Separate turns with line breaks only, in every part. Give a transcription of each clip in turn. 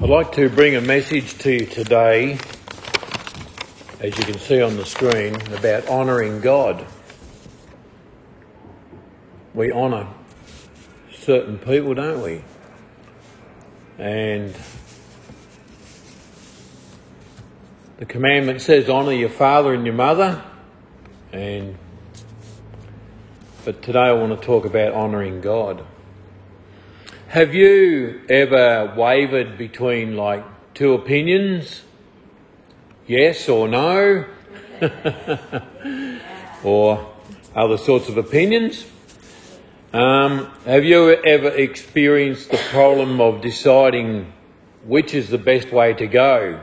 I'd like to bring a message to you today, as you can see on the screen, about honouring God. We honour certain people, don't we? And the commandment says, honour your father and your mother. And but today I want to talk about honouring God. Have you ever wavered between like two opinions? Yes or no? or other sorts of opinions? Um, have you ever experienced the problem of deciding which is the best way to go?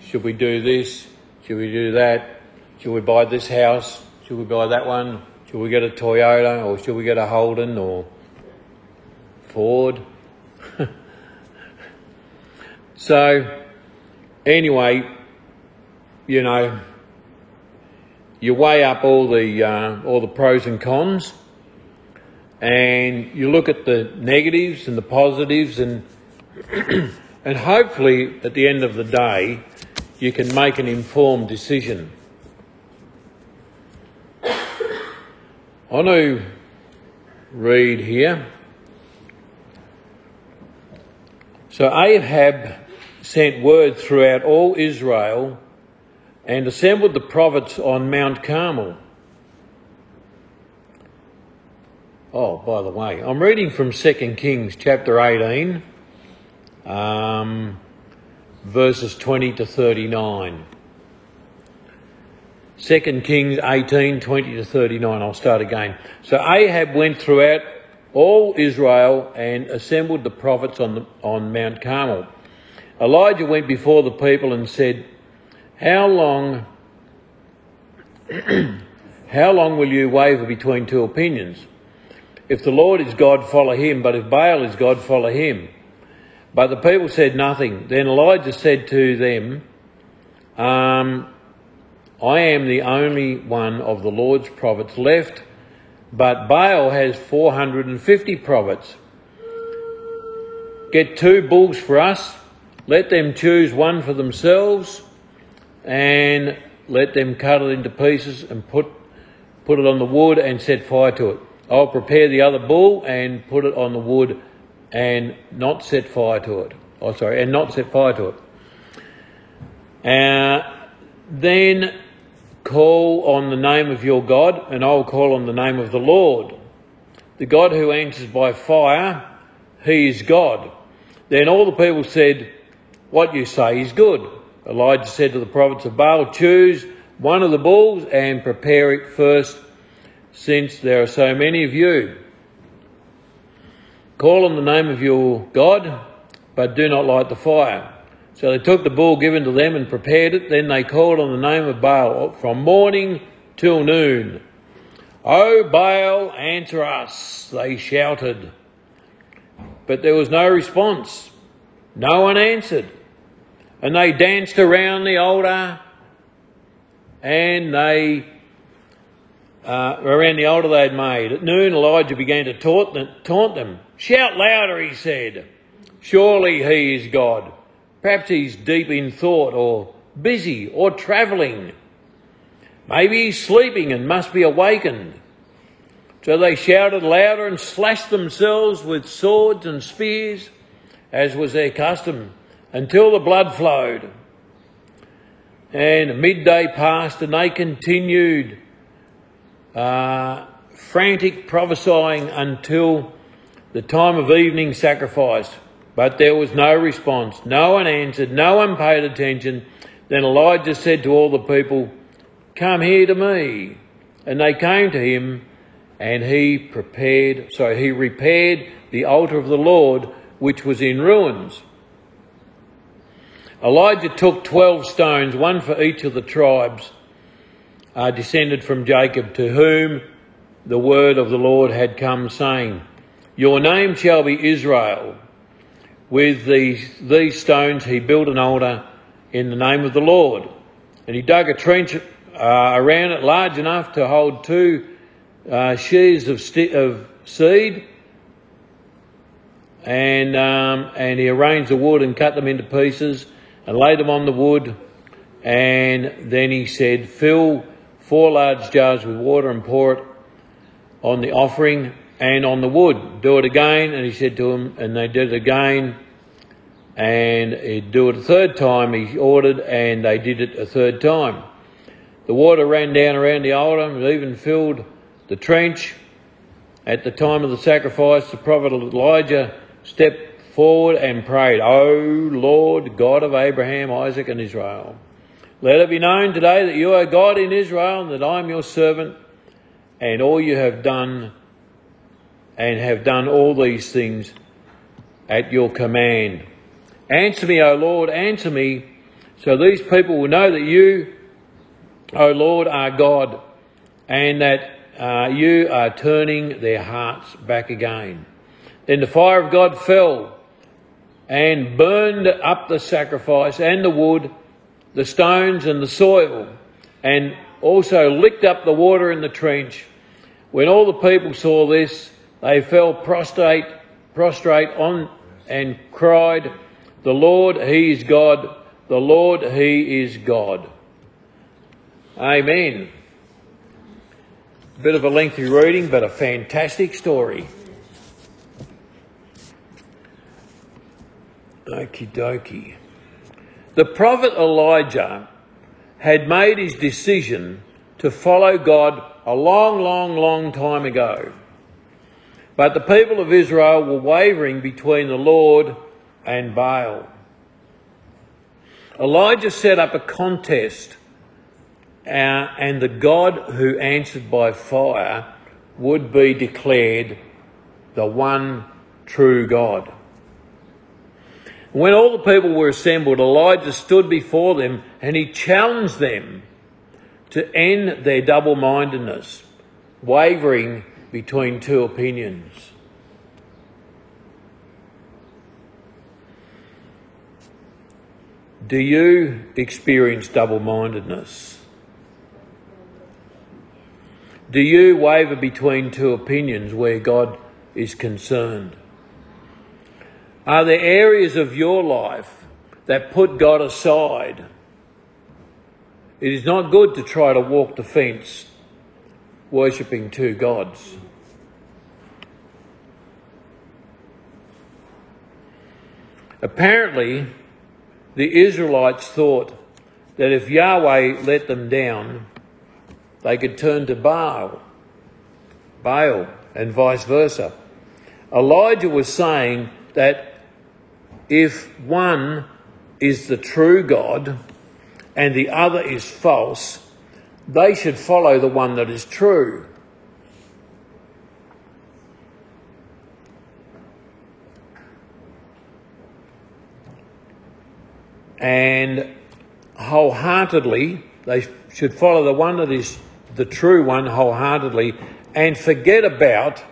Should we do this? Should we do that? Should we buy this house? Should we buy that one? Should we get a Toyota or should we get a Holden or So, anyway, you know, you weigh up all the uh, all the pros and cons, and you look at the negatives and the positives, and and hopefully at the end of the day, you can make an informed decision. I want to read here So Ahab sent word throughout all Israel and assembled the prophets on Mount Carmel. Oh, by the way, I'm reading from 2 Kings chapter 18, um, verses 20 to 39. 2 Kings 18, 20 to 39. I'll start again. So Ahab went throughout all Israel and assembled the prophets on, the, on Mount Carmel. Elijah went before the people and said, How long, how long will you waver between two opinions? If the Lord is God, follow him, but if Baal is God, follow him. But the people said nothing. Then Elijah said to them, um, I am the only one of the Lord's prophets left but Baal has 450 prophets. Get two bulls for us, let them choose one for themselves, and let them cut it into pieces and put, put it on the wood and set fire to it. I'll prepare the other bull and put it on the wood and not set fire to it. Oh, sorry, and not set fire to it. Uh, then Call on the name of your God, and I will call on the name of the Lord. The God who answers by fire, he is God. Then all the people said, What you say is good. Elijah said to the prophets of Baal, Choose one of the bulls and prepare it first, since there are so many of you. Call on the name of your God, but do not light the fire. So they took the bull given to them and prepared it. Then they called on the name of Baal from morning till noon. O Baal, answer us, they shouted. But there was no response. No one answered. And they danced around the altar and they, uh, around the altar they had made. At noon, Elijah began to taunt them. Shout louder, he said. Surely he is God. Perhaps he's deep in thought or busy or travelling. Maybe he's sleeping and must be awakened. So they shouted louder and slashed themselves with swords and spears, as was their custom, until the blood flowed. And midday passed and they continued uh, frantic prophesying until the time of evening sacrifice. But there was no response. No one answered. No one paid attention. Then Elijah said to all the people, Come here to me. And they came to him, and he prepared, so he repaired the altar of the Lord, which was in ruins. Elijah took 12 stones, one for each of the tribes uh, descended from Jacob, to whom the word of the Lord had come, saying, Your name shall be Israel. With these, these stones, he built an altar in the name of the Lord. And he dug a trench uh, around it large enough to hold two uh, sheaves of, sti- of seed. and um, and he arranged the wood and cut them into pieces and laid them on the wood, and then he said, "Fill four large jars with water and pour it on the offering and on the wood. Do it again." And he said to him, and they did it again, and he'd do it a third time. He ordered, and they did it a third time. The water ran down around the altar and even filled the trench. At the time of the sacrifice, the prophet Elijah stepped forward and prayed, O Lord God of Abraham, Isaac, and Israel, let it be known today that you are God in Israel and that I am your servant, and all you have done and have done all these things at your command. Answer me, O Lord, answer me, so these people will know that you, O Lord, are God, and that uh, you are turning their hearts back again. Then the fire of God fell and burned up the sacrifice and the wood, the stones and the soil, and also licked up the water in the trench. When all the people saw this, they fell prostrate, prostrate on and cried, The Lord, He is God. The Lord, He is God. Amen. Bit of a lengthy reading, but a fantastic story. Okie dokie. The prophet Elijah had made his decision to follow God a long, long, long time ago. But the people of Israel were wavering between the Lord and Baal. Elijah set up a contest, uh, and the God who answered by fire would be declared the one true God. When all the people were assembled, Elijah stood before them and he challenged them to end their double mindedness, wavering between two opinions. Do you experience double mindedness? Do you waver between two opinions where God is concerned? Are there areas of your life that put God aside? It is not good to try to walk the fence worshipping two gods. Apparently, the Israelites thought that if Yahweh let them down, they could turn to Baal, Baal, and vice versa. Elijah was saying that if one is the true God and the other is false, they should follow the one that is true. And wholeheartedly, they should follow the one that is the true one wholeheartedly and forget about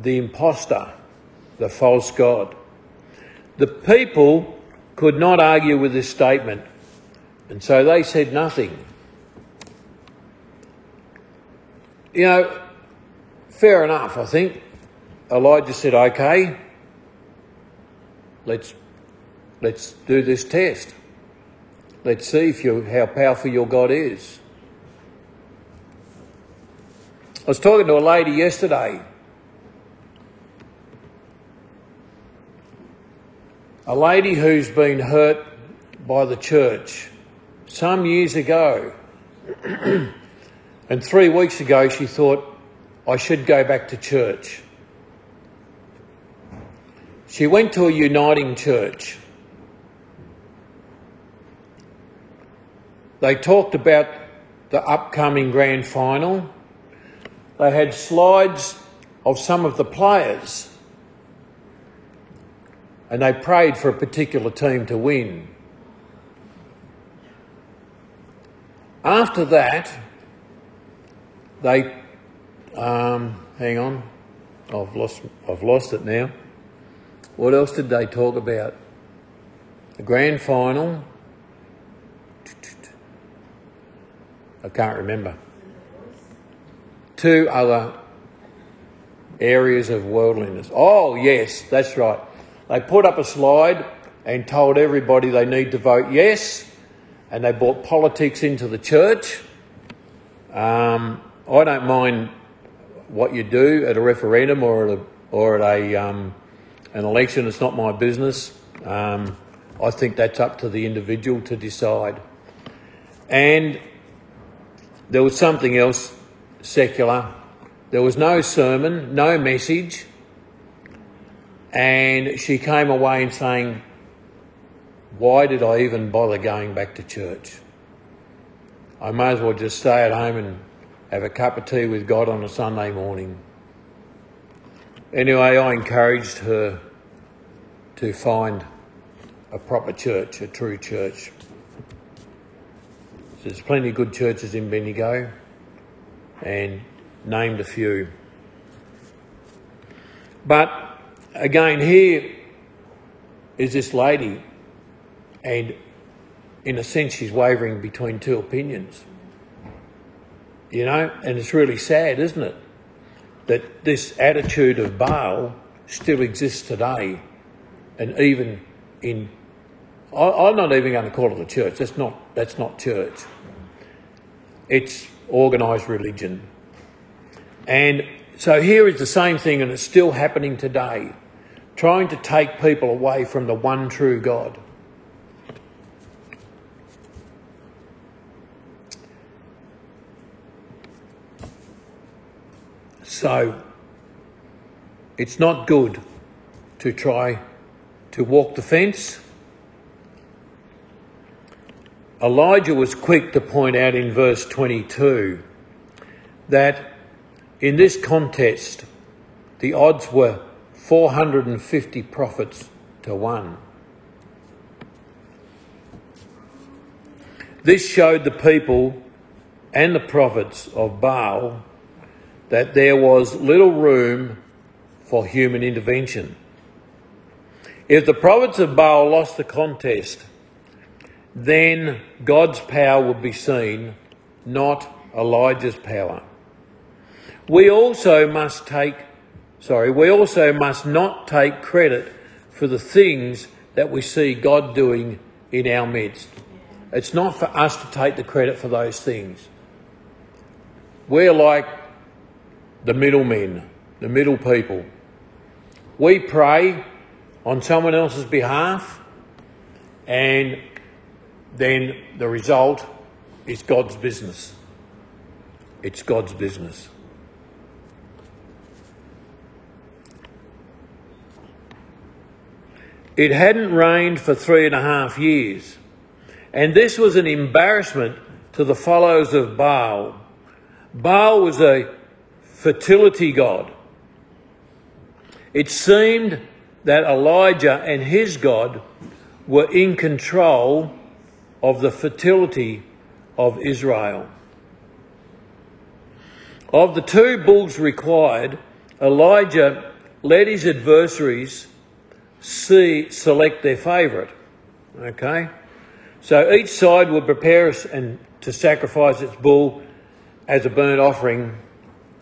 the impostor the false God. The people could not argue with this statement, and so they said nothing. You know, fair enough, I think. Elijah said, okay, let's, let's do this test. Let's see if you, how powerful your God is. I was talking to a lady yesterday a lady who's been hurt by the church some years ago. and three weeks ago, she thought, I should go back to church. She went to a uniting church. They talked about the upcoming grand final. They had slides of some of the players and they prayed for a particular team to win. After that, they, um, hang on, I've lost, I've lost it now. What else did they talk about? The grand final. I can't remember. Two other areas of worldliness. Oh, yes, that's right. They put up a slide and told everybody they need to vote yes, and they brought politics into the church. Um, I don't mind what you do at a referendum or at a, or at a um, an election. It's not my business. Um, I think that's up to the individual to decide. And there was something else secular. There was no sermon, no message. And she came away and saying, Why did I even bother going back to church? I may as well just stay at home and have a cup of tea with God on a Sunday morning. Anyway, I encouraged her to find a proper church, a true church. There's plenty of good churches in Bendigo and named a few. But again, here is this lady, and in a sense, she's wavering between two opinions. You know, and it's really sad, isn't it? That this attitude of Baal still exists today, and even in I, am not even going to call it a church. That's not that's not church. It's organised religion. And so here is the same thing, and it's still happening today, trying to take people away from the one true God. So it's not good to try to walk the fence Elijah was quick to point out in verse 22 that in this contest the odds were 450 prophets to one. This showed the people and the prophets of Baal that there was little room for human intervention. If the prophets of Baal lost the contest, then God's power would be seen, not Elijah's power. We also must take, sorry, we also must not take credit for the things that we see God doing in our midst. It's not for us to take the credit for those things. We're like the middlemen, the middle people. We pray on someone else's behalf and then the result is God's business. It's God's business. It hadn't rained for three and a half years, and this was an embarrassment to the followers of Baal. Baal was a fertility god. It seemed that Elijah and his God were in control of the fertility of Israel. Of the two bulls required, Elijah let his adversaries see, select their favourite. Okay? So each side would prepare and to sacrifice its bull as a burnt offering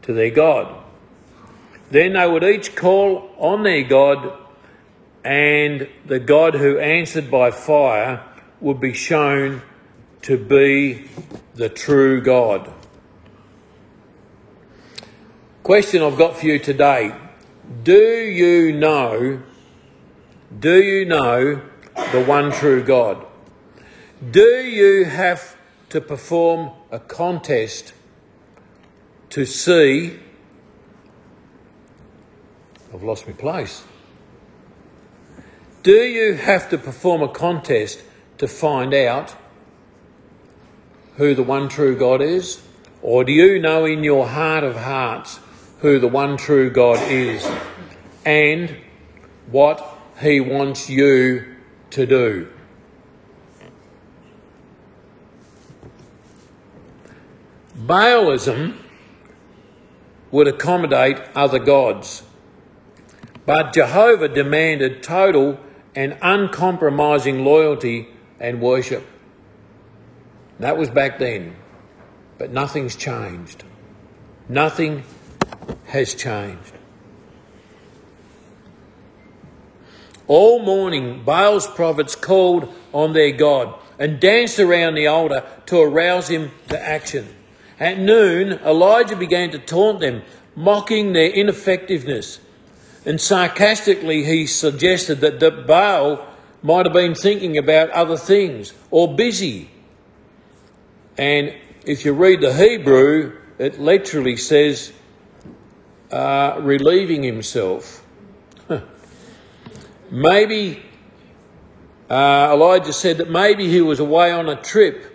to their God. Then they would each call on their God, and the God who answered by fire would be shown to be the true God. Question I've got for you today. Do you know, do you know the one true God? Do you have to perform a contest to see? I've lost my place. Do you have to perform a contest to find out who the one true God is? Or do you know in your heart of hearts who the one true God is and what he wants you to do? Baalism would accommodate other gods. But Jehovah demanded total and uncompromising loyalty and worship. That was back then. But nothing's changed. Nothing has changed. All morning, Baal's prophets called on their God and danced around the altar to arouse him to action. At noon, Elijah began to taunt them, mocking their ineffectiveness. And sarcastically, he suggested that, Baal might have been thinking about other things or busy. And if you read the Hebrew, it literally says uh, relieving himself. maybe uh, Elijah said that maybe he was away on a trip,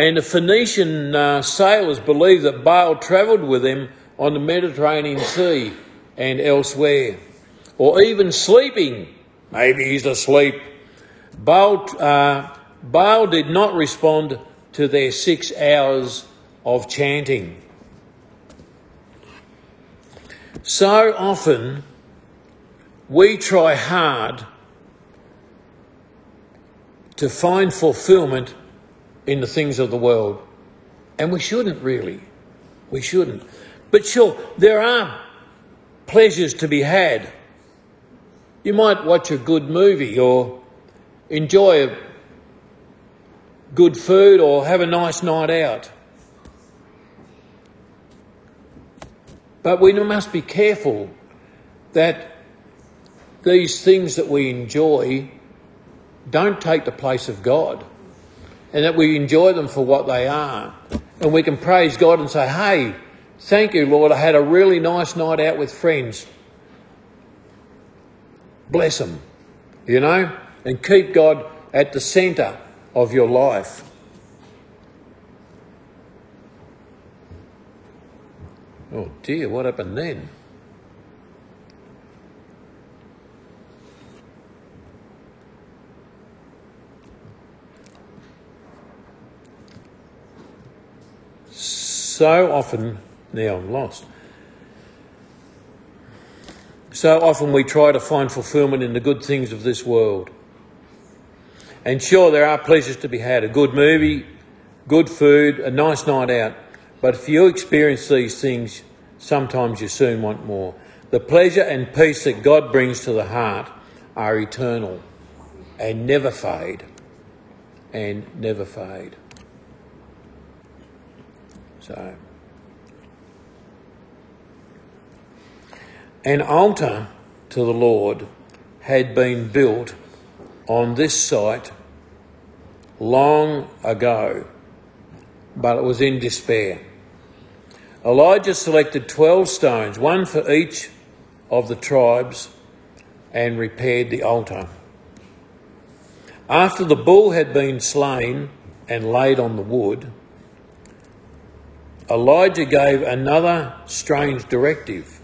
and the Phoenician uh, sailors believed that Baal travelled with him on the Mediterranean Sea and elsewhere, or even sleeping. Maybe he's asleep. Baal, uh, Baal did not respond to their six hours of chanting. So often we try hard to find fulfillment in the things of the world. And we shouldn't really. We shouldn't. But sure, there are pleasures to be had. You might watch a good movie or enjoy a good food or have a nice night out. But we must be careful that these things that we enjoy don't take the place of God and that we enjoy them for what they are. And we can praise God and say, hey, thank you, Lord, I had a really nice night out with friends. Bless them, you know, and keep God at the centre of your life. Oh dear, what happened then? So often, now I'm lost. So often we try to find fulfillment in the good things of this world. And sure, there are pleasures to be had a good movie, good food, a nice night out. But if you experience these things, sometimes you soon want more. The pleasure and peace that God brings to the heart are eternal and never fade. And never fade. An altar to the Lord had been built on this site long ago, but it was in despair. Elijah selected 12 stones, one for each of the tribes, and repaired the altar. After the bull had been slain and laid on the wood, Elijah gave another strange directive.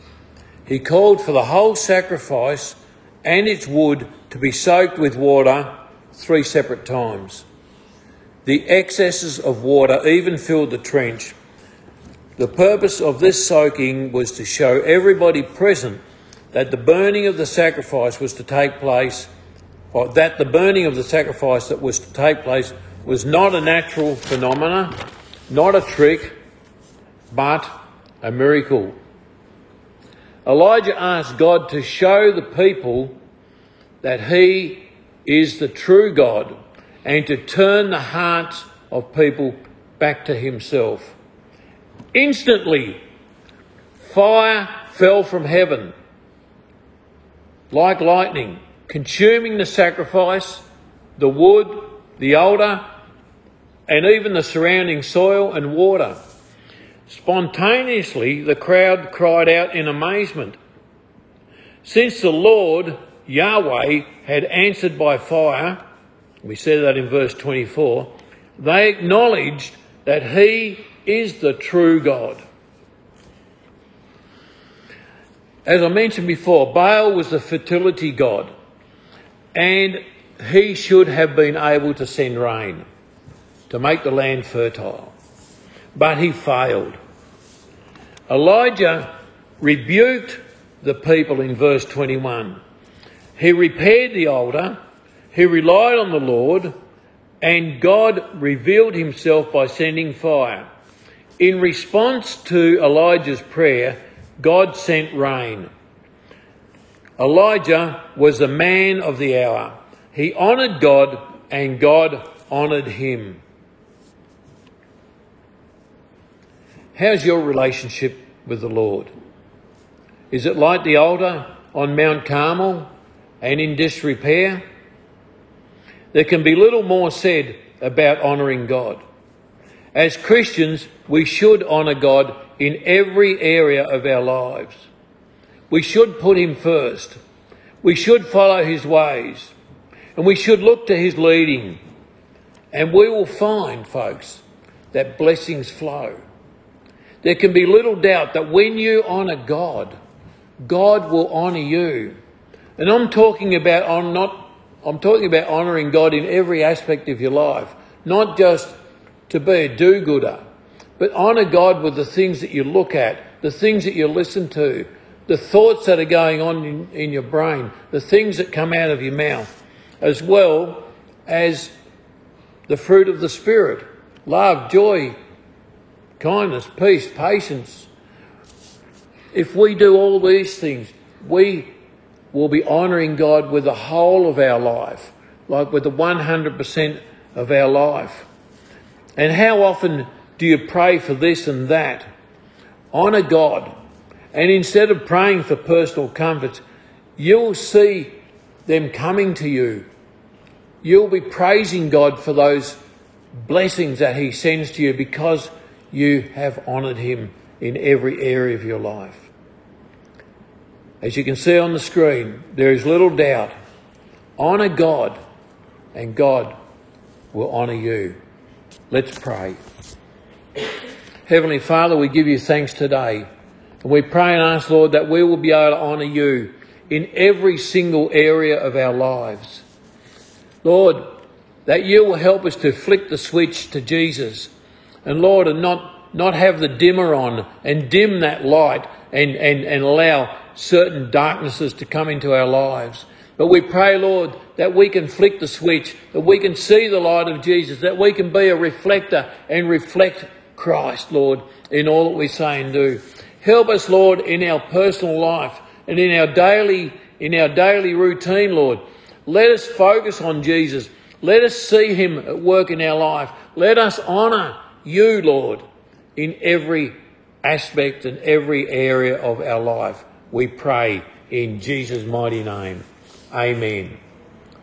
He called for the whole sacrifice and its wood to be soaked with water three separate times. The excesses of water even filled the trench the purpose of this soaking was to show everybody present that the burning of the sacrifice was to take place, or that the burning of the sacrifice that was to take place was not a natural phenomena, not a trick, but a miracle. Elijah asked God to show the people that he is the true God and to turn the hearts of people back to himself. Instantly, fire fell from heaven like lightning, consuming the sacrifice, the wood, the altar, and even the surrounding soil and water. Spontaneously, the crowd cried out in amazement. Since the Lord, Yahweh, had answered by fire, we said that in verse 24, they acknowledged that He is the true God. As I mentioned before, Baal was the fertility god, and he should have been able to send rain to make the land fertile. But he failed. Elijah rebuked the people in verse 21. He repaired the altar, he relied on the Lord, and God revealed himself by sending fire. In response to Elijah's prayer, God sent rain. Elijah was the man of the hour. He honoured God and God honoured him. How's your relationship with the Lord? Is it like the altar on Mount Carmel and in disrepair? There can be little more said about honouring God. As Christians, we should honour God in every area of our lives. We should put Him first. We should follow His ways. And we should look to His leading. And we will find, folks, that blessings flow. There can be little doubt that when you honour God, God will honour you. And I'm talking about on not I'm talking about honouring God in every aspect of your life, not just to be a do-gooder, but honour God with the things that you look at, the things that you listen to, the thoughts that are going on in, in your brain, the things that come out of your mouth, as well as the fruit of the Spirit love, joy, kindness, peace, patience. If we do all these things, we will be honouring God with the whole of our life, like with the 100% of our life. And how often do you pray for this and that? Honour God. And instead of praying for personal comforts, you'll see them coming to you. You'll be praising God for those blessings that He sends to you because you have honoured Him in every area of your life. As you can see on the screen, there is little doubt. Honour God, and God will honour you. Let's pray. Heavenly Father, we give you thanks today. And we pray and ask, Lord, that we will be able to honour you in every single area of our lives. Lord, that you will help us to flick the switch to Jesus. And Lord, and not, not have the dimmer on and dim that light and, and, and allow certain darknesses to come into our lives. But we pray, Lord, that we can flick the switch, that we can see the light of Jesus, that we can be a reflector and reflect Christ, Lord, in all that we say and do. Help us, Lord, in our personal life and in our daily, in our daily routine, Lord. Let us focus on Jesus. Let us see Him at work in our life. Let us honour you, Lord, in every aspect and every area of our life. We pray in Jesus' mighty name. Amen.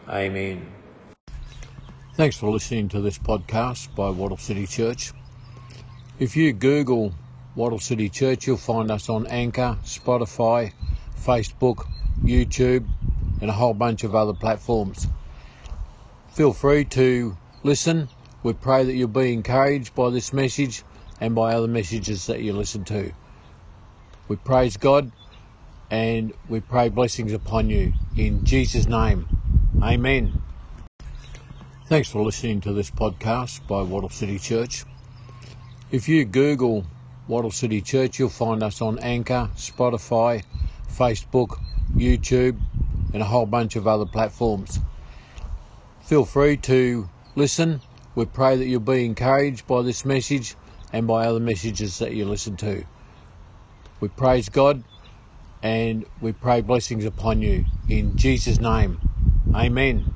Amen. Thanks for listening to this podcast by Wattle City Church. If you Google Wattle City Church, you'll find us on Anchor, Spotify, Facebook, YouTube, and a whole bunch of other platforms. Feel free to listen. We pray that you'll be encouraged by this message and by other messages that you listen to. We praise God and we pray blessings upon you. In Jesus' name, Amen. Thanks for listening to this podcast by Wattle City Church. If you Google Wattle City Church, you'll find us on Anchor, Spotify, Facebook, YouTube, and a whole bunch of other platforms. Feel free to listen. We pray that you'll be encouraged by this message and by other messages that you listen to. We praise God and we pray blessings upon you. In Jesus' name, Amen.